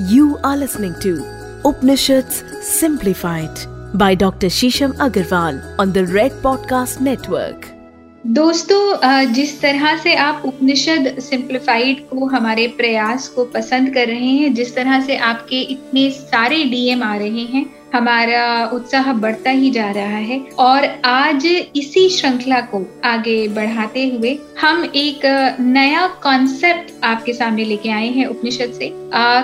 You are listening to Upanishads Simplified by Dr. Shisham Agarwal on the Red Podcast Network. दोस्तों जिस तरह से आप उपनिषद सिंप्लीफाइड को हमारे प्रयास को पसंद कर रहे हैं जिस तरह से आपके इतने सारे डीएम आ रहे हैं हमारा उत्साह बढ़ता ही जा रहा है और आज इसी श्रृंखला को आगे बढ़ाते हुए हम एक नया कॉन्सेप्ट आपके सामने लेके आए हैं उपनिषद से।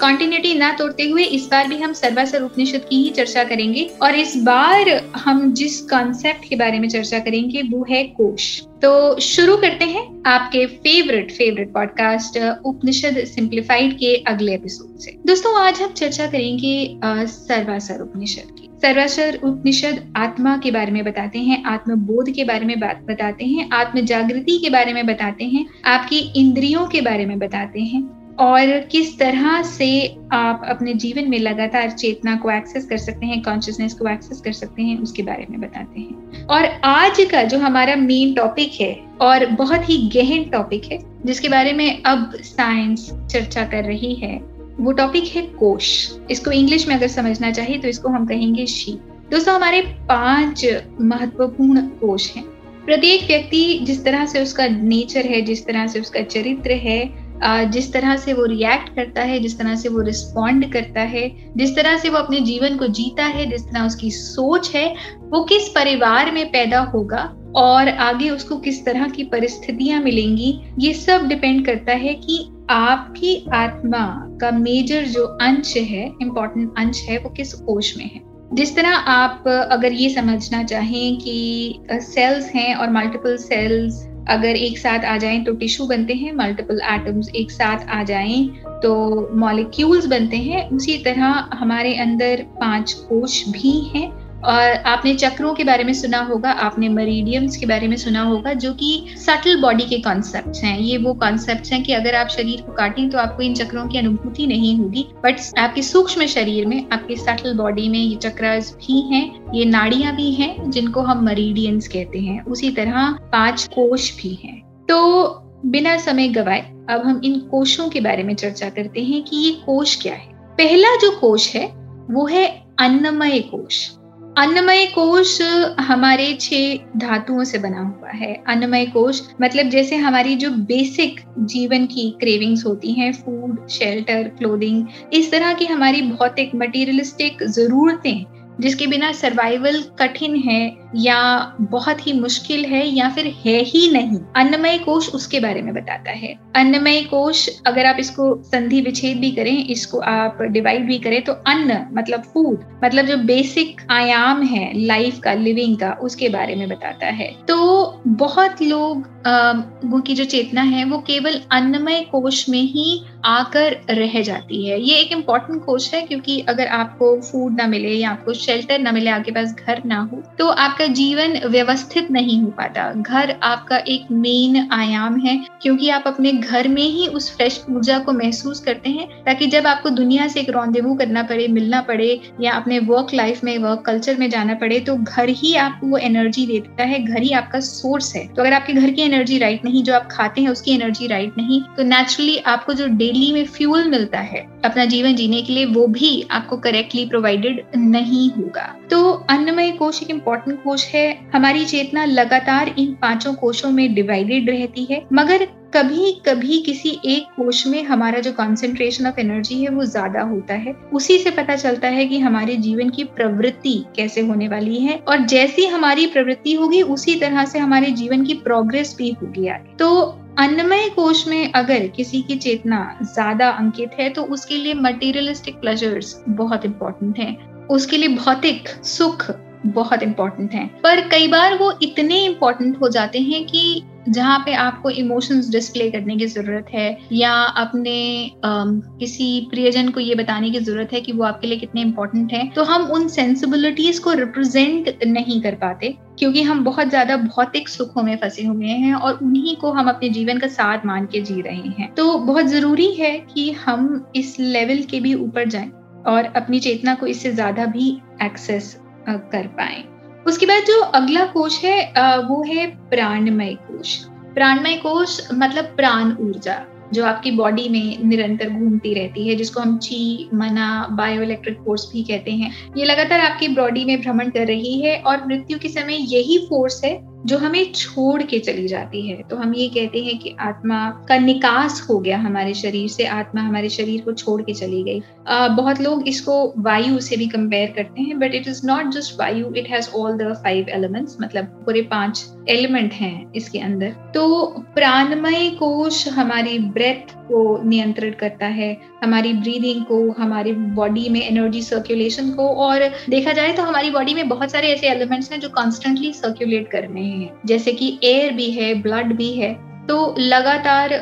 कॉन्टिन्यूटी ना तोड़ते हुए इस बार भी हम सर्वासर उपनिषद की ही चर्चा करेंगे और इस बार हम जिस कॉन्सेप्ट के बारे में चर्चा करेंगे वो है कोश। तो शुरू करते हैं आपके favourite favourite podcast Upanishad simplified के अगले एपिसोड से। दोस्तों, आज हम चर्चा करेंगे सर्वासर उपनिषद की। सर्वासर उपनिषद आत्मा के बारे में बताते हैं, आत्मबोध के बारे में बात बताते हैं आत्म जागृति के बारे में बताते हैं, आपकी इंद्रियों के बारे में बताते हैं। और किस तरह से आप अपने जीवन में लगातार चेतना को एक्सेस कर सकते हैं कॉन्शियसनेस को एक्सेस कर सकते हैं, उसके बारे में बताते हैं। और आज का जो हमारा मेन टॉपिक है, और बहुत ही गहन टॉपिक है, जिसके बारे में अब साइंस चर्चा कर रही है, वो टॉपिक है कोश। इसको इंग्लिश में अगर समझना चाहिए तो इसको हम कहेंगे शी। दोस्तों, हमारे पाँच महत्वपूर्ण कोश हैं। प्रत्येक व्यक्ति जिस तरह से उसका नेचर है, जिस तरह से उसका चरित्र है जिस तरह से वो रिएक्ट करता है, जिस तरह से वो रिस्पॉन्ड करता है, जिस तरह से वो अपने जीवन को जीता है, जिस तरह उसकी सोच है, वो किस परिवार में पैदा होगा और आगे उसको किस तरह की परिस्थितियाँ मिलेंगी, ये सब डिपेंड करता है कि आपकी आत्मा का मेजर जो अंश है इम्पोर्टेंट अंश है, वो किस कोश में है। जिस तरह आप अगर ये समझना चाहें कि सेल्स हैं और मल्टीपल सेल्स अगर एक साथ आ जाएँ तो टिश्यू बनते हैं मल्टीपल एटम्स एक साथ आ जाएँ तो मॉलिक्यूल्स बनते हैं। उसी तरह हमारे अंदर पाँच कोश भी हैं। और आपने चक्रों के बारे में सुना होगा, आपने मरीडियम्स के बारे में सुना होगा, जो कि सटल बॉडी के कॉन्सेप्ट हैं। ये वो कॉन्सेप्ट हैं कि अगर आप शरीर को काटें तो आपको इन चक्रों की अनुभूति नहीं होगी बट आपके सूक्ष्म शरीर में, आपके सटल बॉडी में ये चक्र भी हैं, ये नाड़ियाँ भी हैं, जिनको हम मरीडियंस कहते हैं। उसी तरह पाँच कोश भी हैं। तो बिना समय गवाए, अब हम इन कोशों के बारे में चर्चा करते हैं कि ये कोश क्या है। पहला जो कोश है, वो है अन्नमय कोश। अन्नमय कोश हमारे छह धातुओं से बना हुआ है। अन्नमय कोश मतलब जैसे हमारी जो बेसिक जीवन की क्रेविंग्स होती हैं फ़ूड शेल्टर क्लोदिंग इस तरह की हमारी भौतिक मटेरियलिस्टिक जरूरतें, जिसके बिना सर्वाइवल कठिन है या बहुत ही मुश्किल है या फिर है ही नहीं, अन्नमय कोश उसके बारे में बताता है। अन्नमय कोश अगर आप इसको संधि विच्छेद भी करें, इसको आप डिवाइड भी करें तो अन्न मतलब फ़ूड मतलब जो बेसिक आयाम है लाइफ का लिविंग का, उसके बारे में बताता है। तो बहुत लोग की जो चेतना है, वो केवल अन्नमय कोश में ही आकर रह जाती है। ये एक इंपॉर्टेंट कोश है, क्योंकि अगर आपको फ़ूड ना मिले या आपको शेल्टर ना मिले, आपके पास घर ना हो तो आपका आपका जीवन व्यवस्थित नहीं हो पाता। घर आपका एक मेन आयाम है, क्योंकि आप अपने घर में ही उस फ्रेश ऊर्जा को महसूस करते हैं, ताकि जब आपको दुनिया से एक रौंदेवू करना पड़े, मिलना पड़े, या अपने वर्क लाइफ में वर्क कल्चर में जाना पड़े तो घर ही आपको वो एनर्जी देता है, घर ही आपका सोर्स है। तो अगर आपके घर की एनर्जी राइट नहीं, जो आप खाते हैं, उसकी एनर्जी राइट नहीं तो नेचुरली आपको जो डेली में फ्यूल मिलता है, अपना जीवन जीने के लिए, वो भी आपको करेक्टली प्रोवाइडेड नहीं होगा। तो अन्नमय कोश एक इम्पोर्टेंट कोश है। हमारी चेतना लगातार इन पाँचों कोशों में डिवाइडेड रहती है। मगर कभी कभी किसी एक कोश में हमारा जो कंसंट्रेशन ऑफ़ एनर्जी है, वो ज़्यादा होता है। उसी से पता चलता है कि हमारे जीवन की प्रवृत्ति कैसे होने वाली है। और जैसी हमारी प्रवृत्ति होगी, उसी तरह से हमारे जीवन की प्रोग्रेस भी होगी आगे। तो अन्नमय कोश में अगर किसी की चेतना ज़्यादा अंकित है तो उसके लिए मटेरियलिस्टिक प्लेजर्स बहुत इंपॉर्टेंट है। उसके लिए भौतिक सुख बहुत इंपॉर्टेंट है। पर कई बार वो इतने इंपॉर्टेंट हो जाते हैं कि जहाँ पे आपको इमोशंस डिस्प्ले करने की ज़रूरत है या अपने आम, किसी प्रियजन को ये बताने की ज़रूरत है कि वो आपके लिए कितने इंपॉर्टेंट हैं तो हम उन सेंसिबिलिटीज को रिप्रेजेंट नहीं कर पाते क्योंकि हम बहुत ज़्यादा भौतिक सुखों में फंसे हुए हैं और उन्हीं को हम अपने जीवन का साथ मान के जी रहे हैं। तो बहुत ज़रूरी है कि हम इस लेवल के भी ऊपर जाएँ और अपनी चेतना को इससे ज़्यादा भी एक्सेस कर पाए। उसके बाद जो अगला कोश है वो है प्राणमय कोश। प्राणमय कोश मतलब प्राण ऊर्जा, जो आपकी बॉडी में निरंतर घूमती रहती है, जिसको हम ची मना बायो इलेक्ट्रिक फोर्स भी कहते हैं। ये लगातार आपकी बॉडी में भ्रमण कर रही है और मृत्यु के समय यही फोर्स है जो हमें छोड़ के चली जाती है। तो हम ये कहते हैं कि आत्मा का निकास हो गया हमारे शरीर से आत्मा हमारे शरीर को छोड़ के चली गई। uh, बहुत लोग इसको वायु से भी कंपेयर करते हैं but it is not just vayu it has all the five elements मतलब पूरे पाँच एलिमेंट हैं इसके अंदर। तो प्राणमय कोश हमारी ब्रेथ को नियंत्रित करता है हमारी ब्रीदिंग को हमारी बॉडी में एनर्जी सर्कुलेशन को और देखा जाए तो हमारी बॉडी में बहुत सारे ऐसे एलिमेंट्स हैं जो कॉन्स्टेंटली सर्कुलेट कर रहे हैं। जैसे कि एयर भी है ब्लड भी है तो लगातार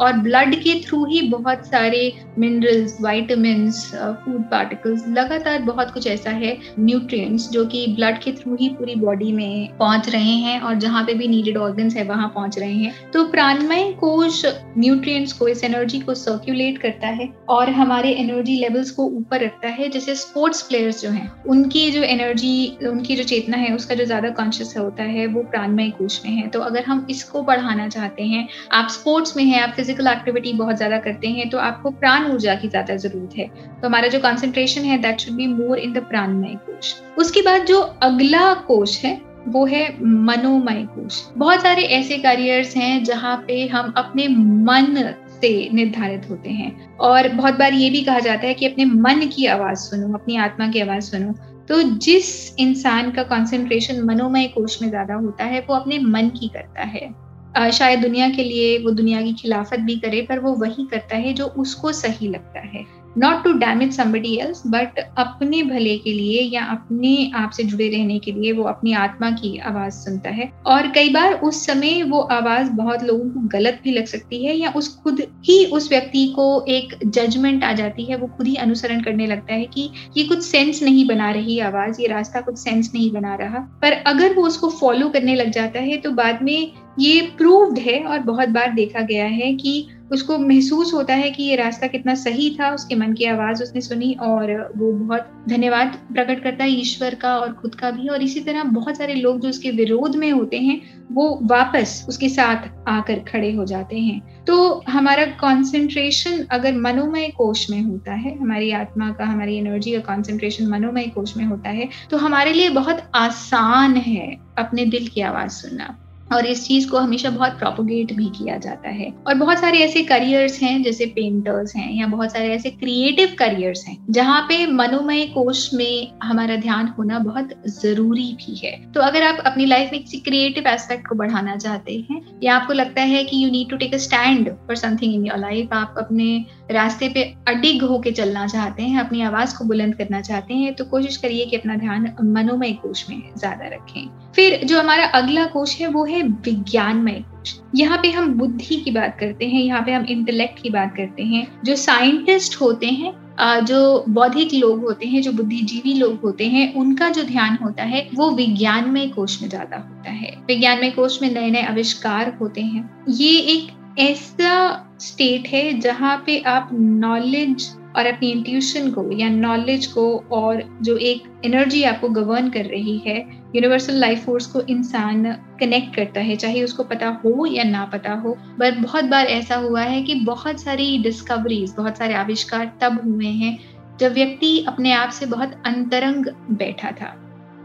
और ब्लड के थ्रू ही बहुत सारे मिनरल्स वाइटामिन फ़ूड पार्टिकल्स लगातार बहुत कुछ ऐसा है न्यूट्रिएंट्स जो कि ब्लड के थ्रू ही पूरी बॉडी में पहुँच रहे हैं और जहाँ पे भी नीडेड ऑर्गन्स है, वहाँ पहुँच रहे हैं। तो प्राणमय कोश न्यूट्रिएंट्स को, इस एनर्जी को सर्क्यूलेट करता है और हमारे एनर्जी लेवल्स को ऊपर रखता है, जैसे स्पोर्ट्स प्लेयर्स जो हैं, उनकी जो एनर्जी उनकी जो चेतना है, उसका जो ज़्यादा कॉन्शियस होता है, वो प्राणमय कोश में है। तो अगर हम इसको बढ़ाना चाहते हैं, आप स्पोर्ट्स में हैं, आप फ़िज़िकल एक्टिविटी बहुत ज़्यादा करते हैं तो आपको ऊर्जा की ज़्यादा ज़रूरत है। तो हमारा जो कॉन्सेंट्रेशन है that should be more in the pranamaya kosha. उसके बाद जो अगला कोश है, वो है मनोमय कोश। बहुत सारे ऐसे करियर्स हैं जहाँ पे हम अपने मन से निर्धारित होते हैं। और बहुत बार ये भी कहा जाता है कि अपने मन की आवाज़ सुनो, अपनी आत्मा की आवाज़ सुनो। तो जिस इंसान का कंसंट्रेशन मनोमय कोश में ज़्यादा होता है, वो अपने मन की करता है। शायद दुनिया के लिए वो दुनिया की खिलाफत भी करे, पर वो वही करता है जो उसको सही लगता है। Not to damage somebody else but अपने भले के लिए या अपने आप से जुड़े रहने के लिए वो अपनी आत्मा की आवाज़ सुनता है। और कई बार उस समय वो आवाज़ बहुत लोगों को गलत भी लग सकती है या उस खुद ही उस व्यक्ति को एक जजमेंट आ जाती है। वो खुद ही अनुसरण करने लगता है कि ये कुछ सेंस नहीं बना रही आवाज़, ये रास्ता कुछ सेंस नहीं बना रहा। पर अगर वो उसको फॉलो करने लग जाता है तो बाद में ये प्रूव्ड है और बहुत बार देखा गया है कि उसको महसूस होता है कि ये रास्ता कितना सही था, उसके मन की आवाज़ उसने सुनी और वो बहुत धन्यवाद प्रकट करता है ईश्वर का और खुद का भी। और इसी तरह बहुत सारे लोग जो उसके विरोध में होते हैं, वो वापस उसके साथ आकर खड़े हो जाते हैं। तो हमारा कंसंट्रेशन अगर मनोमय कोश में होता है, हमारी आत्मा का, हमारी एनर्जी का कंसंट्रेशन मनोमय कोश में होता है तो हमारे लिए बहुत आसान है अपने दिल की आवाज़ सुनना। और इस चीज़ को हमेशा बहुत प्रोपोगेट भी किया जाता है। और बहुत सारे ऐसे करियर्स हैं, जैसे पेंटर्स हैं, या बहुत सारे ऐसे क्रिएटिव करियर्स हैं, जहाँ पे मनोमय कोश में हमारा ध्यान होना बहुत ज़रूरी भी है। तो अगर आप अपनी लाइफ में किसी क्रिएटिव एस्पेक्ट को बढ़ाना चाहते हैं, या आपको लगता है कि you need to take a stand for something in your life आप अपने रास्ते पे अडिग होके चलना चाहते हैं, अपनी आवाज़ को बुलंद करना चाहते हैं तो कोशिश करिए कि अपना ध्यान मनोमय कोश में ज़्यादा रखें। फिर जो हमारा अगला कोश है, वो है विज्ञानमय कोश यहाँ पे हम बुद्धि की बात करते हैं, यहाँ पे हम इंटेलेक्ट की बात करते हैं। जो साइंटिस्ट होते हैं जो बौद्धिक लोग होते हैं, जो बुद्धिजीवी लोग होते हैं, उनका जो ध्यान होता है, वो विज्ञानमय कोश में ज़्यादा होता है। विज्ञानमय कोश में नए नए आविष्कार होते हैं। ये एक ऐसा स्टेट है जहाँ पे आप नॉलेज और अपनी इंट्यूशन को या नॉलेज को और जो एक एनर्जी आपको गवर्न कर रही है यूनिवर्सल लाइफ फोर्स को इंसान कनेक्ट करता है, चाहे उसको पता हो या ना पता हो। बट बहुत बार ऐसा हुआ है कि बहुत सारी डिस्कवरीज बहुत सारे आविष्कार तब हुए हैं, जब व्यक्ति अपने आप से बहुत अंतरंग बैठा था,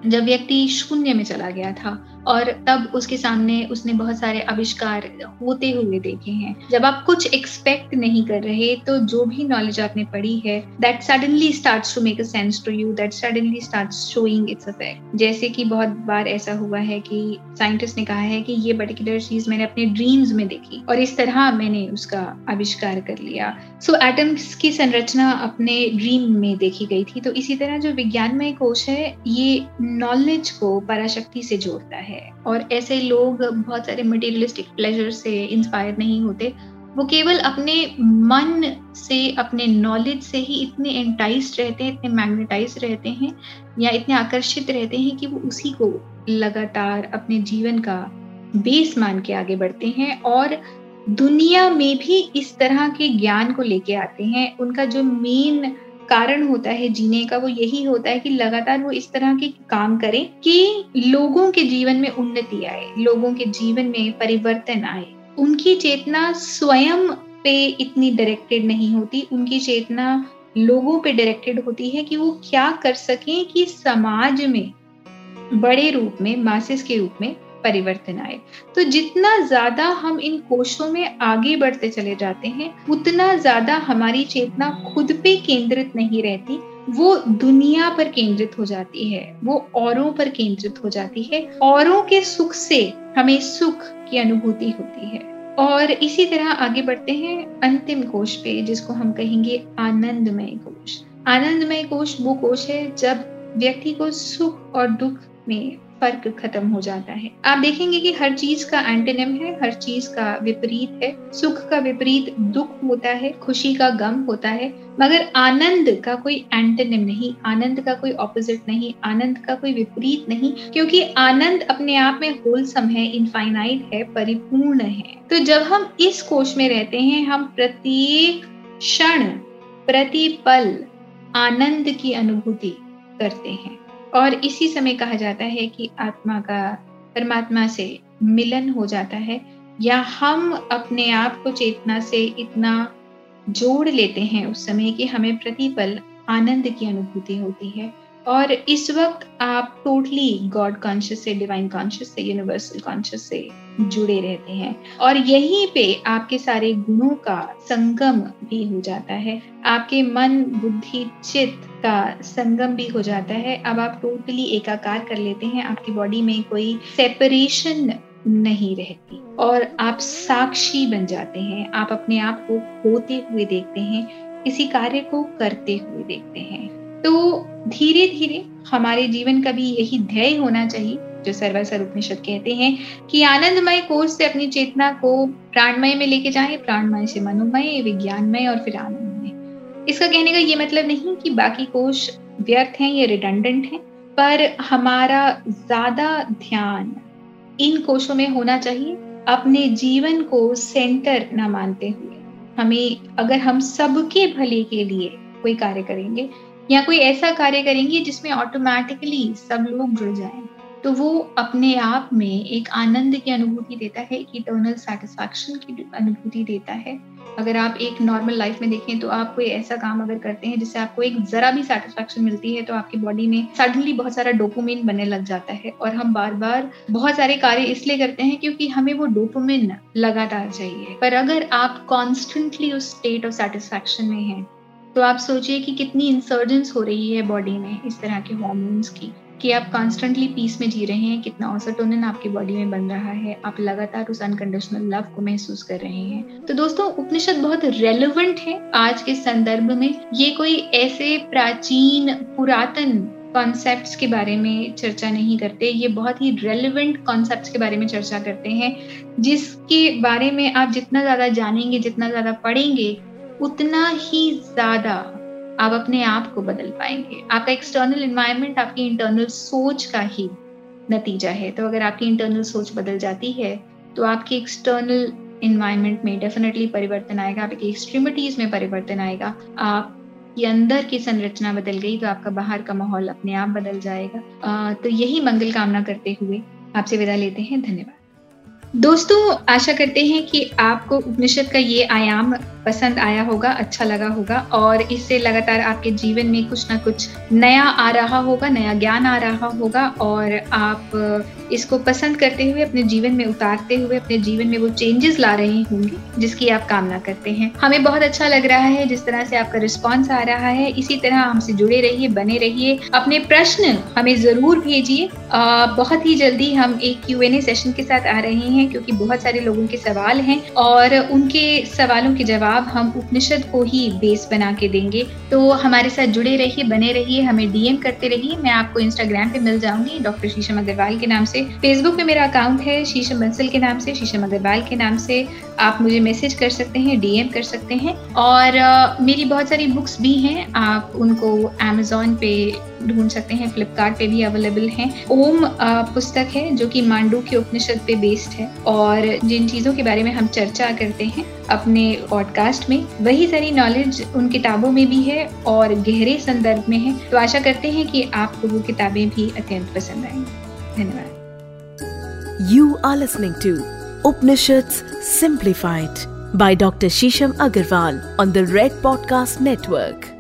जब व्यक्ति शून्य में चला गया था। और तब उसके सामने उसने बहुत सारे आविष्कार होते हुए देखे हैं। जब आप कुछ एक्सपेक्ट नहीं कर रहे तो जो भी नॉलेज आपने पढ़ी है that suddenly start to make a sense to you that suddenly start showing its effect जैसे कि बहुत बार ऐसा हुआ है कि साइंटिस्ट ने कहा है कि ये पर्टिकुलर चीज़ मैंने अपने ड्रीम्स में देखी और इस तरह मैंने उसका आविष्कार कर लिया। सो so, एटम्स की संरचना अपने ड्रीम में देखी गई थी। तो इसी तरह जो विज्ञानमय कोश है ये नॉलेज को पराशक्ति से जोड़ता है। है। और ऐसे लोग बहुत सारे मटेरियलिस्टिक प्लेजर से इंस्पायर नहीं होते। वो केवल अपने मन से, अपने नॉलेज से ही इतने एंटाइज रहते हैं, इतने मैग्नेटाइज रहते हैं, या इतने आकर्षित रहते हैं कि वो उसी को लगातार अपने जीवन का बेस मान के आगे बढ़ते हैं और दुनिया में भी इस तरह के ज्ञान को लेके आते हैं। उनका जो मेन कारण होता है जीने का, वो यही होता है कि लगातार वो इस तरह के काम करें कि लोगों के जीवन में उन्नति आए, लोगों के जीवन में परिवर्तन आए। उनकी चेतना स्वयं पे इतनी डायरेक्टेड नहीं होती, उनकी चेतना लोगों पे डायरेक्टेड होती है कि वो क्या कर सकें कि समाज में, बड़े रूप में मासिस के रूप में परिवर्तन आए। तो जितना ज़्यादा हम इन कोशों में आगे बढ़ते चले जाते हैं, उतना ज़्यादा हमारी चेतना खुद पे केंद्रित नहीं रहती, वो दुनिया पर केंद्रित हो जाती है, वो औरों पर केंद्रित हो जाती है। औरों के सुख से हमें सुख की अनुभूति होती है। और इसी तरह आगे बढ़ते हैं अंतिम कोश पे, जिसको हम कहेंगे आनंदमय कोश आनंदमय कोश वो कोश है जब व्यक्ति को सुख और दुख में फ़र्क खत्म हो जाता है। आप देखेंगे कि हर चीज़ का एंटेनिम है, हर चीज़ का विपरीत है। सुख का विपरीत दुख होता है, खुशी का गम होता है। मगर आनंद का कोई एंटेनिम नहीं, आनंद का कोई ऑपोजिट नहीं, आनंद का कोई विपरीत नहीं, क्योंकि आनंद अपने आप में होलसम है इनफाइनाइट है, परिपूर्ण है। तो जब हम इस कोष में रहते हैं, हम प्रत्येक क्षण, प्रतिपल आनंद की अनुभूति करते हैं। और इसी समय कहा जाता है कि आत्मा का परमात्मा से मिलन हो जाता है, या हम अपने आप को चेतना से इतना जोड़ लेते हैं उस समय कि हमें प्रतिपल आनंद की अनुभूति होती है। और इस वक्त आप टोटली गॉड कॉन्शियस से डिवाइन कॉन्शियस से यूनिवर्सल कॉन्शियस से जुड़े रहते हैं। और यहीं पे आपके सारे गुणों का संगम भी हो जाता है। आपके मन, बुद्धि, चित्त का संगम भी हो जाता है। अब आप टोटली एकाकार कर लेते हैं। आपकी बॉडी में कोई सेपरेशन नहीं रहती। और आप साक्षी बन जाते हैं। आप अपने आप को होते हुए देखते हैं। किसी कार्य को करते हुए देखते हैं। तो धीरे धीरे हमारे जीवन का भी यही ध्यय होना चाहिए, जो सर्वसर उपनिषद कहते हैं कि आनंदमय कोष से अपनी चेतना को प्राणमय में लेके जाए, प्राणमय से मनोमय, विज्ञानमय और फिर आनंदमय। इसका कहने का ये मतलब नहीं कि बाकी कोष व्यर्थ हैं या रिडंडेंट हैं, पर हमारा ज़्यादा ध्यान इन कोशों में होना चाहिए, अपने जीवन को सेंटर न मानते हुए। हमें, अगर हम सबके भले के लिए कोई कार्य करेंगे या कोई ऐसा कार्य करेंगे जिसमें ऑटोमेटिकली सब लोग जुड़ जाए। तो वो अपने आप में एक आनंद की अनुभूति देता है एक इटर्नल सेटिस्फैक्शन की अनुभूति देता है। अगर आप एक नॉर्मल लाइफ में देखें तो आप कोई ऐसा काम अगर करते हैं जिससे आपको एक जरा भी सेटिस्फैक्शन मिलती है तो आपकी बॉडी में सडनली बहुत सारा डोपोमिन बनने लग जाता है। और हम बार बार बहुत सारे कार्य इसलिए करते हैं क्योंकि हमें वो डोपोमिन लगातार चाहिए। पर अगर आप कॉन्स्टेंटली उस स्टेट ऑफ़ सेटिस्फैक्शन में हैं तो आप सोचिए कि कितनी इंसर्जेंस हो रही है बॉडी में इस तरह के हॉर्मोन्स की, कि आप कॉन्स्टेंटली पीस में जी रहे हैं, कितना औसटोनिन आपकी बॉडी में बन रहा है, आप लगातार उस अनकंडीशनल लव को महसूस कर रहे हैं। तो दोस्तों, उपनिषद बहुत रेलिवेंट है आज के संदर्भ में। ये कोई ऐसे प्राचीन, पुरातन कॉन्सेप्ट्स के बारे में चर्चा नहीं करते, ये बहुत ही रेलिवेंट कॉन्सेप्ट्स के बारे में चर्चा करते हैं, जिसके बारे में आप जितना ज़्यादा जानेंगे, जितना ज़्यादा पढ़ेंगे उतना ही ज़्यादा आप अपने आप को बदल पाएँगे। आपका एक्सटर्नल इन्वायरमेंट आपकी इंटरनल सोच का ही नतीजा है। तो अगर आपकी इंटरनल सोच बदल जाती है तो आपकी एक्सटर्नल इन्वायरमेंट में डेफिनेटली परिवर्तन आएगा आपकी एक्सट्रीमिटीज में परिवर्तन आएगा। आप की अंदर की संरचना बदल गई तो आपका बाहर का माहौल अपने आप बदल जाएगा। आ, तो यही मंगल कामना करते हुए आपसे विदा लेते हैं। धन्यवाद। दोस्तों आशा करते हैं कि आपको उपनिषद का ये आयाम पसंद आया होगा अच्छा लगा होगा और इससे लगातार आपके जीवन में कुछ ना कुछ नया आ रहा होगा, नया ज्ञान आ रहा होगा और आप इसको पसंद करते हुए, अपने जीवन में उतारते हुए, अपने जीवन में वो चेंजेस ला रहे होंगे, जिसकी आप कामना करते हैं। हमें बहुत अच्छा लग रहा है, जिस तरह से आपका रिस्पॉन्स आ रहा है, इसी तरह हमसे जुड़े रहिए, बने रहिए, अपने प्रश्न हमें ज़रूर भेजिए। बहुत ही जल्दी हम एक क्यू एन ए सेशन के साथ आ रहे हैं, क्योंकि बहुत सारे लोगों के सवाल हैं और उनके सवालों के जवाब जवाब हम उपनिषद को ही बेस बना के देंगे। तो हमारे साथ जुड़े रहिए, बने रहिए, हमें डीएम करते रहिए। मैं आपको इंस्टाग्राम पे मिल जाऊँगी डॉक्टर शीशम अग्रवाल के नाम से। फेसबुक पे मेरा अकाउंट है, शीशम बंसल के नाम से, शीशम अग्रवाल के नाम से। आप मुझे मैसेज कर सकते हैं डीएम कर सकते हैं। और मेरी बहुत सारी बुक्स भी हैं। आप उनको अमेजोन पे ढूंढ सकते हैं फ्लिपकार्ट पे भी अवेलेबल हैं ओम पुस्तक है जो कि मांडू के उपनिषद पे बेस्ड है और जिन चीज़ों के बारे में हम चर्चा करते हैं अपने पॉडकास्ट में, वही सारी नॉलेज उन किताबों में भी है और गहरे संदर्भ में है तो आशा करते हैं कि आपको वो किताबें भी अत्यंत पसंद आएँगी धन्यवाद you are listening to Upanishad simplified by Dr. Shisham Agarwal on the Red Podcast Network.